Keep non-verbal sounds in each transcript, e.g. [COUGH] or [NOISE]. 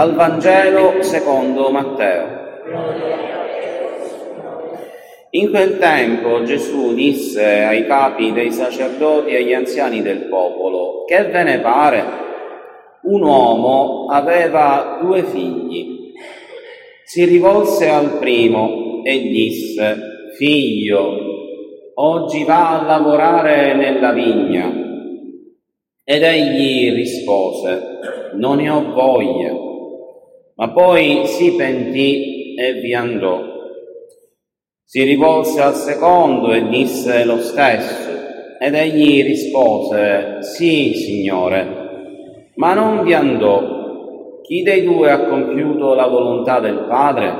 Dal Vangelo secondo Matteo. In quel tempo Gesù disse ai capi dei sacerdoti e agli anziani del popolo, che ve ne pare? Un uomo aveva due figli. Si rivolse al primo e disse, figlio, oggi va a lavorare nella vigna. Ed egli rispose, non ne ho voglia. Ma poi si pentì e vi andò. Si rivolse al secondo e disse lo stesso, ed egli rispose, sì, Signore, ma non vi andò. Chi dei due ha compiuto la volontà del Padre?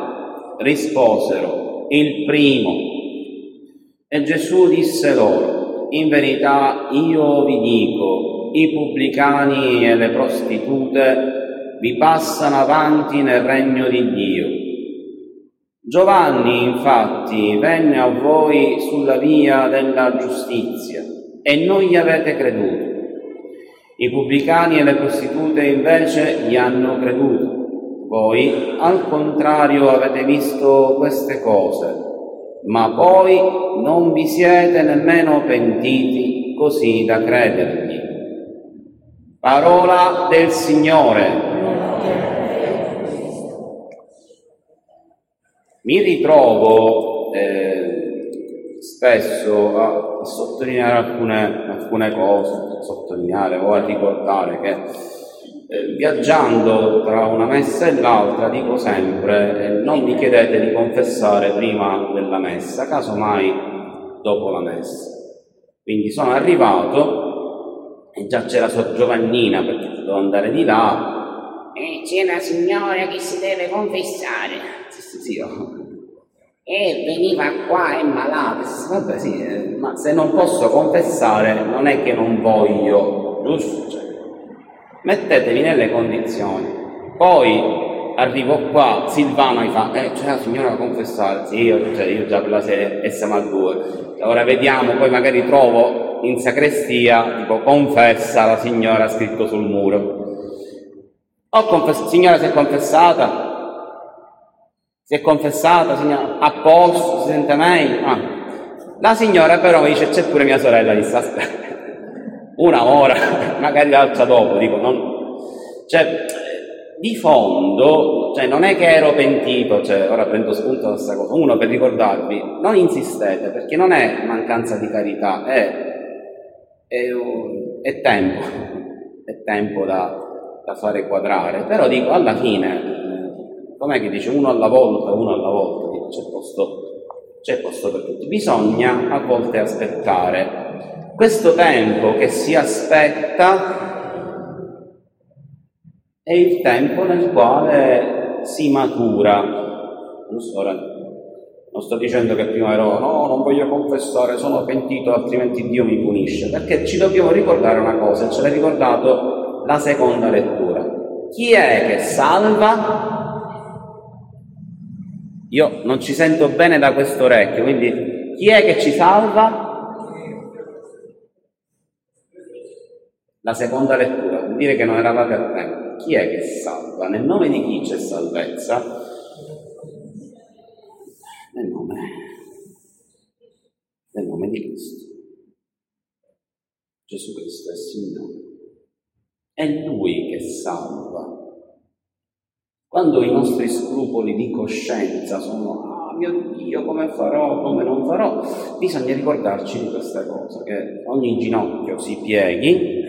Risposero, il primo. E Gesù disse loro, in verità io vi dico, i pubblicani e le prostitute vi passano avanti nel regno di Dio. Giovanni infatti venne a voi sulla via della giustizia e non gli avete creduto. I pubblicani e le prostitute invece gli hanno creduto. Voi al contrario avete visto queste cose, ma poi non vi siete nemmeno pentiti così da credergli. Parola del Signore. Mi ritrovo eh, spesso a, a sottolineare alcune, alcune cose, sottolineare o a ricordare che eh, viaggiando tra una messa e l'altra dico sempre eh, non mi chiedete di confessare prima della messa, casomai dopo la messa. Quindi sono arrivato e già c'era Sor Giovannina perché dovevo andare di là E c'è la signora che si deve confessare. oh. E veniva qua, è malata. Vabbè, sì, eh, ma se non posso confessare non è che non voglio, giusto? Cioè, mettetevi nelle condizioni. Poi arrivo qua, Silvano mi fa, eh, c'è la signora da confessare, sì, io, cioè, io già per la sera e siamo a due, ora vediamo, poi magari trovo in sacrestia, tipo, confessa la signora scritto sul muro. Ho confessato, signora si è confessata? Si è confessata, signora? A posto, si sente meglio? Ah. La signora però mi dice, c'è pure mia sorella, mi sta aspettando. [LAUGHS] Una ora, [LAUGHS] magari l'altra dopo, dico, non... Cioè, di fondo, cioè non è che ero pentito, cioè ora prendo spunto da questa cosa, uno per ricordarvi, non insistete, perché non è mancanza di carità, è, è, è tempo, [LAUGHS] è tempo da, da, fare quadrare, però dico alla fine, com'è che dice uno alla volta, uno alla volta, c'è posto, c'è posto per tutti, bisogna a volte aspettare. Questo tempo che si aspetta è il tempo nel quale si matura. Sto, non sto dicendo che prima ero no, non voglio confessare, sono pentito, altrimenti Dio mi punisce, perché ci dobbiamo ricordare una cosa, ce l'ha ricordato la seconda lettura. Chi è che salva? Io non ci sento bene da questo orecchio, quindi chi è che ci salva? La seconda lettura, vuol dire che non eravate attenti chi è che salva? Nel nome di chi c'è salvezza? Nel nome, nel nome di Cristo. Gesù Cristo è Signore. È Lui che salva. Quando i nostri scrupoli di coscienza sono, ah mio Dio, come farò, come non farò, bisogna ricordarci di questa cosa, che ogni ginocchio si pieghi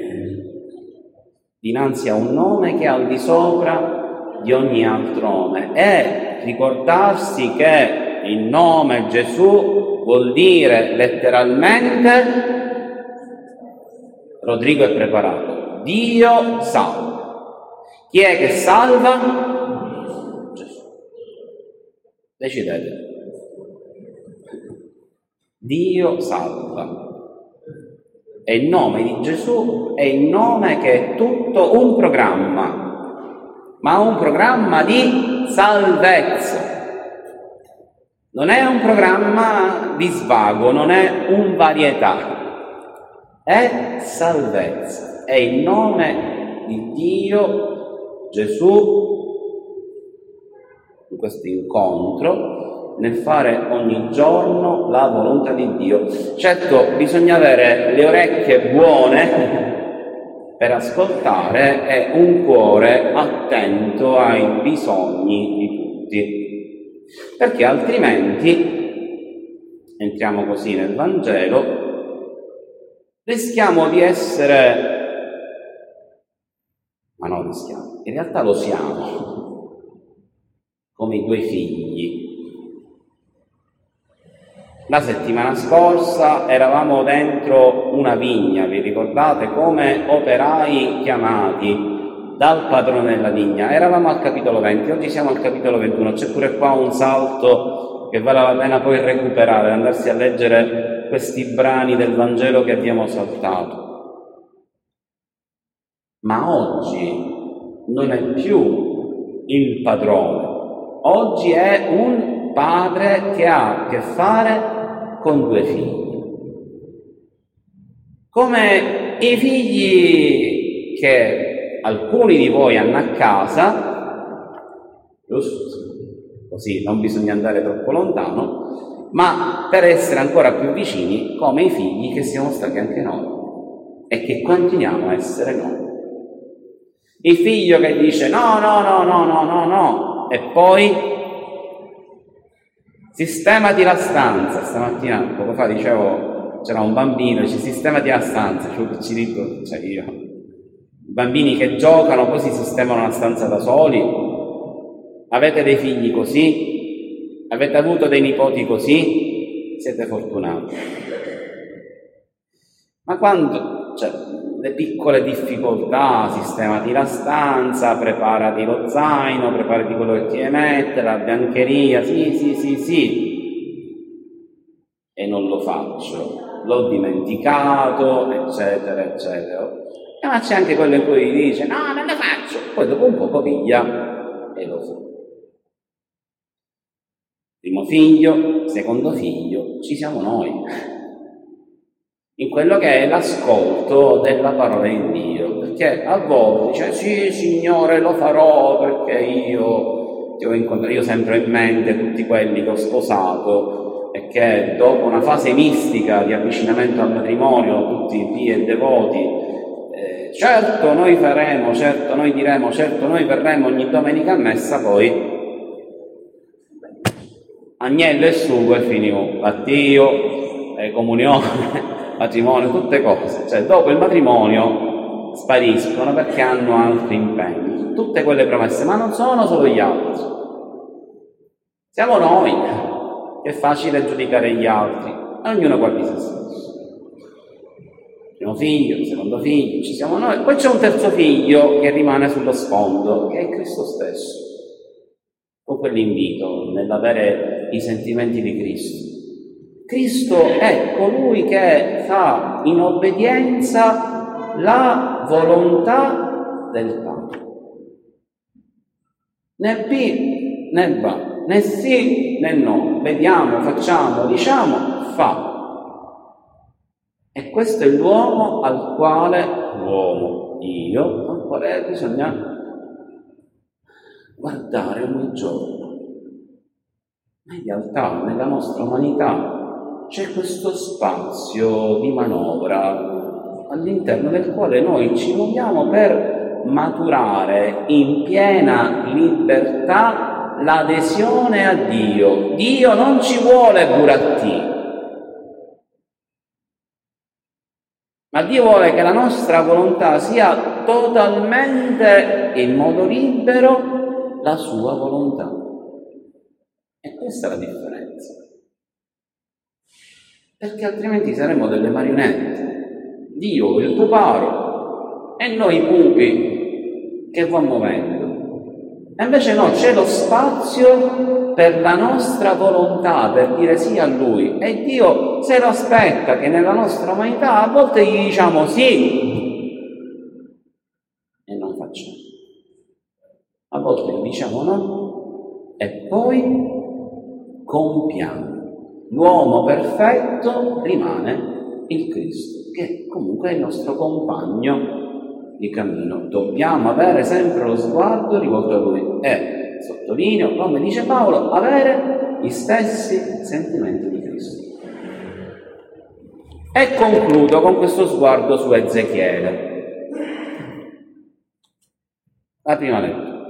dinanzi a un nome che è al di sopra di ogni altro nome. E ricordarsi che il nome Gesù vuol dire letteralmente Rodrigo è preparato, Dio salva. Chi è che salva? Gesù. Decidete. Dio salva. E il nome di Gesù è il nome che è tutto un programma, ma un programma di salvezza. Non è un programma di svago, non è un varietà, è salvezza. È il nome di Dio, Gesù, in questo incontro nel fare ogni giorno la volontà di Dio. Certo, bisogna avere le orecchie buone [LAUGHS] per ascoltare e un cuore attento ai bisogni di tutti, perché altrimenti, entriamo così nel Vangelo, rischiamo di essere, non rischiamo, in realtà lo siamo, come i due figli la settimana scorsa eravamo dentro una vigna, vi ricordate, come operai chiamati dal padrone della vigna. Eravamo al capitolo 20, oggi siamo al capitolo 21, c'è pure qua un salto che vale la pena poi recuperare, andarsi a leggere questi brani del Vangelo che abbiamo saltato. Ma oggi non è più il padrone, oggi è un padre che ha a che fare con due figli. Come i figli che alcuni di voi hanno a casa, giusto? Così non bisogna andare troppo lontano, ma per essere ancora più vicini come i figli che siamo stati anche noi e che continuiamo a essere noi. Il figlio che dice no, no, no, no, no, no, no, e poi Sistemati la stanza, stamattina, poco fa dicevo, c'era un bambino, dice sistemati la stanza, ci dico, cioè io, bambini che giocano, si sistemano la stanza da soli, avete dei figli così, avete avuto dei nipoti così, siete fortunati. Ma quando, cioè, le piccole difficoltà, sistemati la stanza, preparati lo zaino, preparati quello che ti deve mettere, la biancheria, sì, sì, sì, sì. E non lo faccio, l'ho dimenticato, eccetera, eccetera. E ma c'è anche quello in cui dice, no, non lo faccio. Poi dopo un po' piglia e lo fa. Primo figlio, secondo figlio, ci siamo noi. In quello che è l'ascolto della parola di Dio. Perché a volte dice, sì, Signore, lo farò perché io ti ho incontrato, io sempre in mente tutti quelli che ho sposato e che dopo una fase mistica di avvicinamento al matrimonio, tutti pii e devoti, eh, certo noi faremo, certo noi diremo, certo noi verremo ogni domenica a messa, poi agnello e sugo e finivo, addio, eh, comunione, matrimonio, tutte cose. Cioè, dopo il matrimonio spariscono perché hanno altri impegni, tutte quelle promesse, ma non sono solo gli altri. Siamo noi, che è facile giudicare gli altri, ognuno guardi se stesso. Primo figlio, secondo figlio, ci siamo noi. Poi c'è un terzo figlio che rimane sullo sfondo, che è Cristo stesso con quell'invito nell'avere i sentimenti di Cristo. Cristo è colui che fa in obbedienza la volontà del Padre. Né B né va, né sì né no, vediamo, facciamo, diciamo, fa. E questo è l'uomo al quale, l'uomo, io, al quale bisogna guardare ogni giorno. Ma in realtà nella nostra umanità c'è questo spazio di manovra all'interno del quale noi ci muoviamo per maturare in piena libertà l'adesione a Dio. Dio non ci vuole burattini. Ma Dio vuole che la nostra volontà sia totalmente in modo libero la sua volontà. E questa è la differenza. Perché altrimenti saremmo delle marionette. Dio il puparo e noi pupi che va muovendo. E invece no, c'è lo spazio per la nostra volontà, per dire sì a Lui. E Dio se lo aspetta che nella nostra umanità a volte gli diciamo sì e non facciamo a volte diciamo no e poi compiamo. L'uomo perfetto rimane il Cristo, che comunque è il nostro compagno di cammino. Dobbiamo avere sempre lo sguardo rivolto a Lui e, sottolineo, come dice Paolo, avere gli stessi sentimenti di Cristo. E concludo con questo sguardo su Ezechiele. La prima lettura.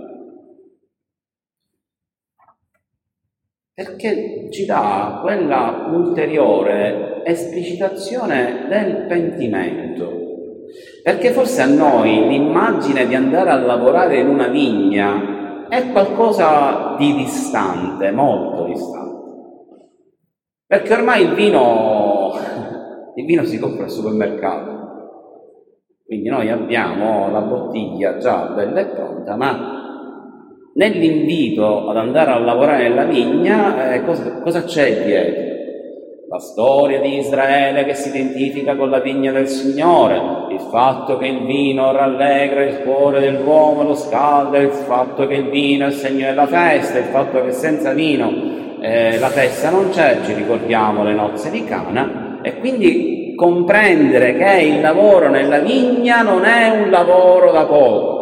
Perché ci dà quella ulteriore esplicitazione del pentimento. Perché forse a noi l'immagine di andare a lavorare in una vigna è qualcosa di distante, molto distante. Perché ormai il vino, il vino si compra al supermercato. Quindi noi abbiamo la bottiglia già bella e pronta, ma Nell'invito ad andare a lavorare nella vigna, eh, cosa, cosa c'è dietro? La storia di Israele che si identifica con la vigna del Signore, il fatto che il vino rallegra il cuore dell'uomo, lo scalda, il fatto che il vino è il segno della festa, il fatto che senza vino eh, la festa non c'è, ci ricordiamo le nozze di Cana, e quindi comprendere che il lavoro nella vigna non è un lavoro da poco,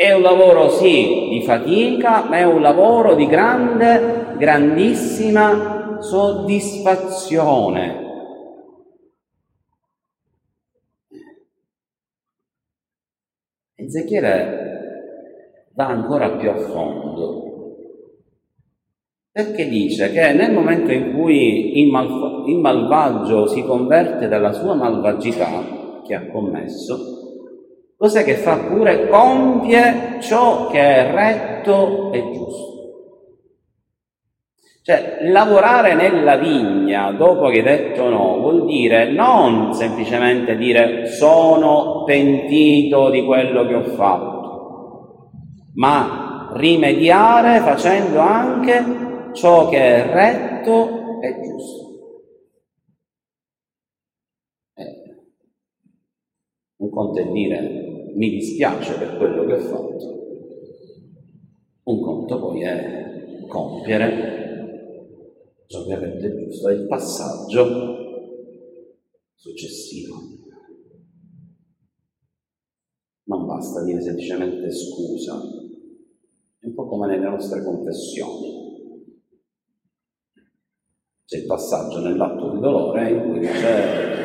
è un lavoro sì di fatica, ma è un lavoro di grande, grandissima soddisfazione. Ezechiele va ancora più a fondo, perché dice che nel momento in cui il, mal- il malvagio si converte dalla sua malvagità che ha commesso, Cos'è che fa pure? Compie ciò che è retto e giusto. Cioè, lavorare nella vigna dopo che hai detto no vuol dire non semplicemente dire sono pentito di quello che ho fatto, ma rimediare facendo anche ciò che è retto e giusto. Eh, un conto è dire mi dispiace per quello che ho fatto. conto poi è compiere ciò che rende giusto, è il passaggio successivo. Non basta dire semplicemente scusa, è un po' come nelle nostre confessioni. C'è il passaggio nell'atto di dolore in cui dice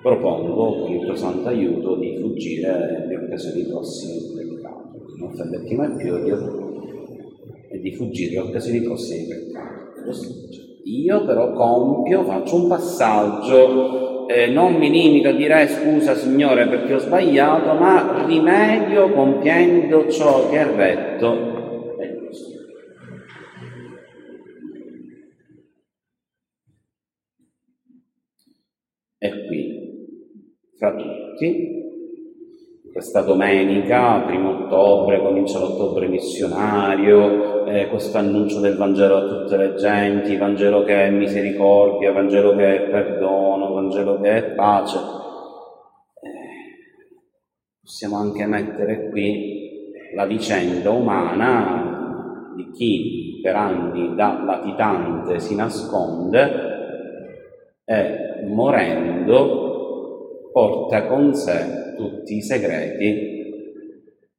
propongo con il tuo santo aiuto di fuggire le occasioni prossime di peccato, di non offenderti mai più e di fuggire le occasioni prossime di peccato. Io però compio, faccio un passaggio, eh, non mi limito a dire eh, scusa Signore perché ho sbagliato, ma rimedio compiendo ciò che è retto e giusto. E qui, fra tutti, questa domenica, primo ottobre, comincia l'ottobre missionario, eh, questo annuncio del Vangelo a tutte le genti, Vangelo che è misericordia, Vangelo che è perdono, Vangelo che è pace. Eh, possiamo anche mettere qui la vicenda umana di chi per anni da latitante si nasconde e morendo porta con sé tutti i segreti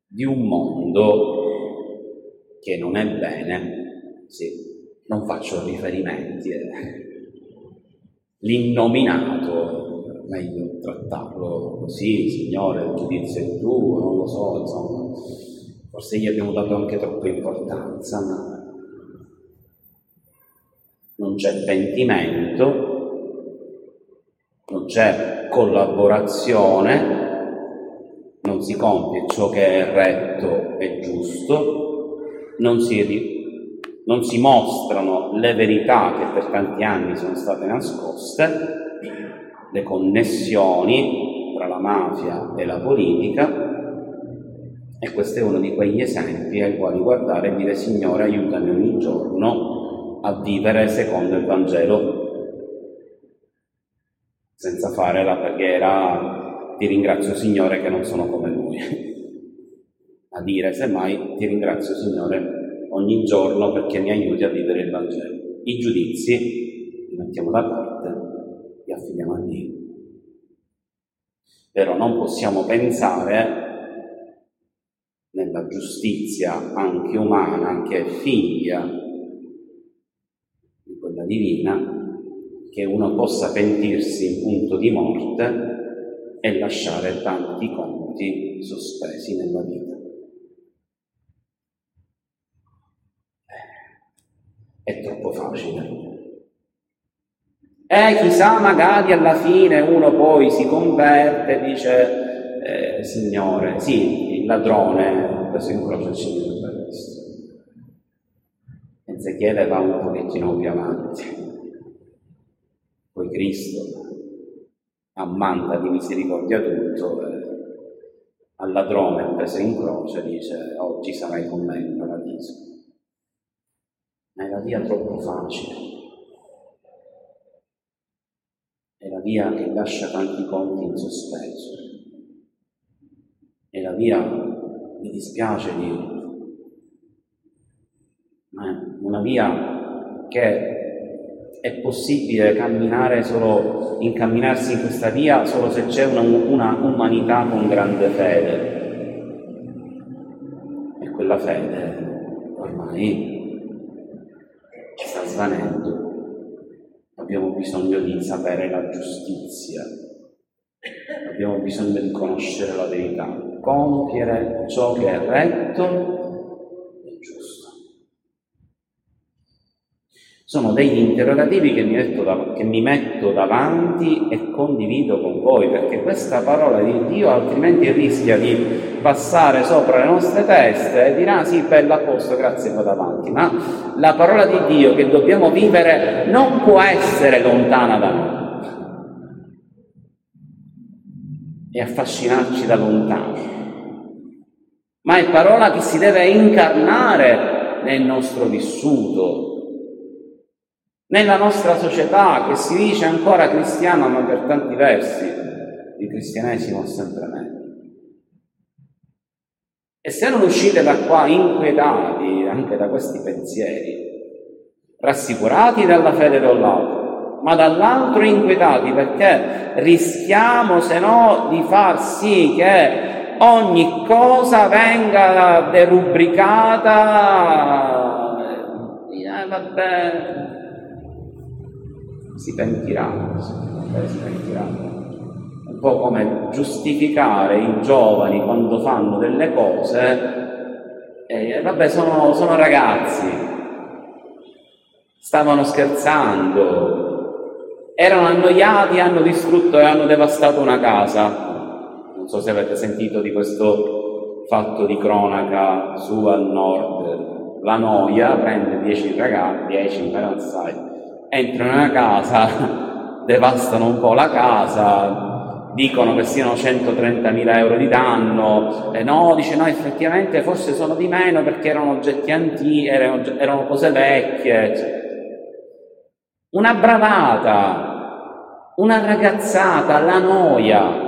di un mondo che non è bene, sì, non faccio riferimenti, eh. l'innominato, meglio trattarlo così, Signore, il giudizio è tuo, non lo so, insomma, forse gli abbiamo dato anche troppa importanza, ma non c'è pentimento, non c'è collaborazione, non si compie ciò che è retto e giusto, non si, non si mostrano le verità che per tanti anni sono state nascoste, le connessioni tra la mafia e la politica, e questo è uno di quegli esempi ai quali guardare e dire Signore aiutami ogni giorno a vivere secondo il Vangelo, senza fare la preghiera ti ringrazio Signore che non sono come lui. [LAUGHS] A dire, semmai, ti ringrazio Signore ogni giorno perché mi aiuti a vivere il Vangelo. I giudizi li mettiamo da parte, li affidiamo a Dio. Però non possiamo pensare nella giustizia anche umana, che è figlia di quella divina, che uno possa pentirsi in punto di morte e lasciare tanti conti sospesi nella vita. È troppo facile. E chissà, magari alla fine uno poi si converte e dice, eh, Signore, sì, il ladrone adesso incrocia il Signore per questo. Ezechiele va un pochettino più avanti. Cristo ammanda di misericordia tutto, eh, al ladrone preso in croce dice oggi sarai con me in paradiso. Ma è la via troppo facile, è la via che lascia tanti conti in sospeso, è la via, mi dispiace dirlo, ma è una via che è possibile camminare solo, incamminarsi in questa via solo se c'è una, una umanità con grande fede. E quella fede ormai sta svanendo. Abbiamo bisogno di sapere la giustizia, abbiamo bisogno di conoscere la verità, compiere ciò che è retto Sono degli interrogativi che mi, da, che mi, metto davanti e condivido con voi, perché questa parola di Dio altrimenti rischia di passare sopra le nostre teste e dirà ah, sì, bello a posto, grazie, vado avanti. Ma la parola di Dio che dobbiamo vivere non può essere lontana da noi e affascinarci da lontano, ma è parola che si deve incarnare nel nostro vissuto, nella nostra società che si dice ancora cristiana, ma per tanti versi il cristianesimo è sempre meglio. E se non uscite da qua inquietati anche da questi pensieri, rassicurati dalla fede lato, ma dall'altro inquietati perché rischiamo se no di far sì che ogni cosa venga derubricata, eh, vabbè, si pentiranno, si pentiranno un po' come giustificare i giovani quando fanno delle cose, e vabbè sono, sono ragazzi, stavano scherzando, erano annoiati, hanno distrutto e hanno devastato una casa. Non so se avete sentito di questo fatto di cronaca su al nord. La noia prende 10 ragazzi, 10 per assai, entrano in una casa, [LAUGHS] devastano un po' la casa, dicono che siano 130.000 euro di danno, e no, dice no, effettivamente forse sono di meno perché erano oggetti antichi, erano, erano cose vecchie. Una bravata, una ragazzata, la noia,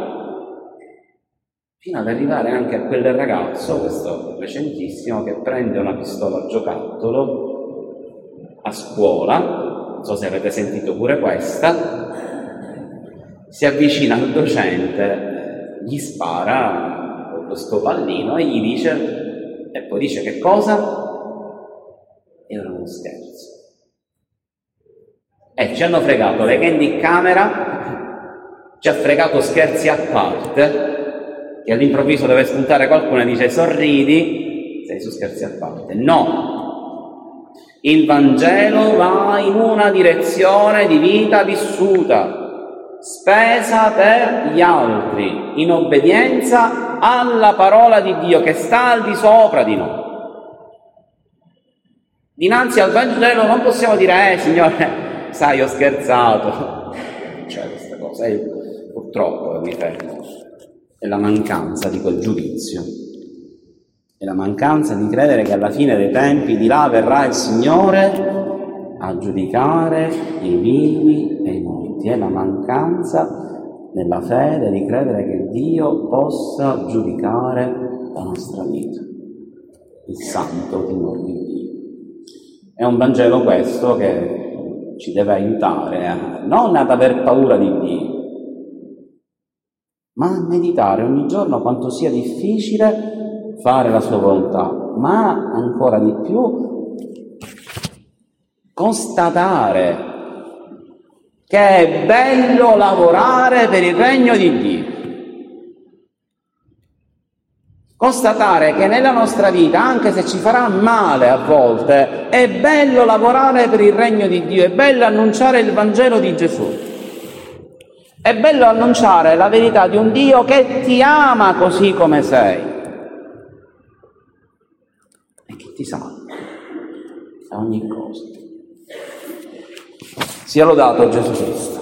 fino ad arrivare anche a quel ragazzo, questo recentissimo, che prende una pistola a giocattolo a scuola, non so se avete sentito pure questa, si avvicina al docente, gli spara con questo pallino e gli dice, e poi dice che cosa? Era uno scherzo. E ci hanno fregato le candy camera, ci ha fregato scherzi a parte, che all'improvviso deve spuntare qualcuno e dice sorridi, sei su scherzi a parte. No, il Vangelo va in una direzione di vita vissuta spesa per gli altri, in obbedienza alla parola di Dio che sta al di sopra di noi. Dinanzi al Vangelo non possiamo dire, eh Signore, sai, ho scherzato. C'è questa cosa, e purtroppo mi fermo, è la mancanza di quel giudizio, è la mancanza di credere che alla fine dei tempi di là verrà il Signore a giudicare i vivi e i morti, è la mancanza nella fede di credere che Dio possa giudicare la nostra vita, il santo timore di Dio. È un Vangelo questo che ci deve aiutare a, non ad aver paura di Dio, ma a meditare ogni giorno quanto sia difficile fare la sua volontà, ma ancora di più constatare che è bello lavorare per il regno di Dio. Constatare che nella nostra vita, anche se ci farà male a volte, è bello lavorare per il regno di Dio, è bello annunciare il Vangelo di Gesù. È bello annunciare la verità di un Dio che ti ama così come sei ti salvi a ogni cosa. Sia lodato Gesù Cristo.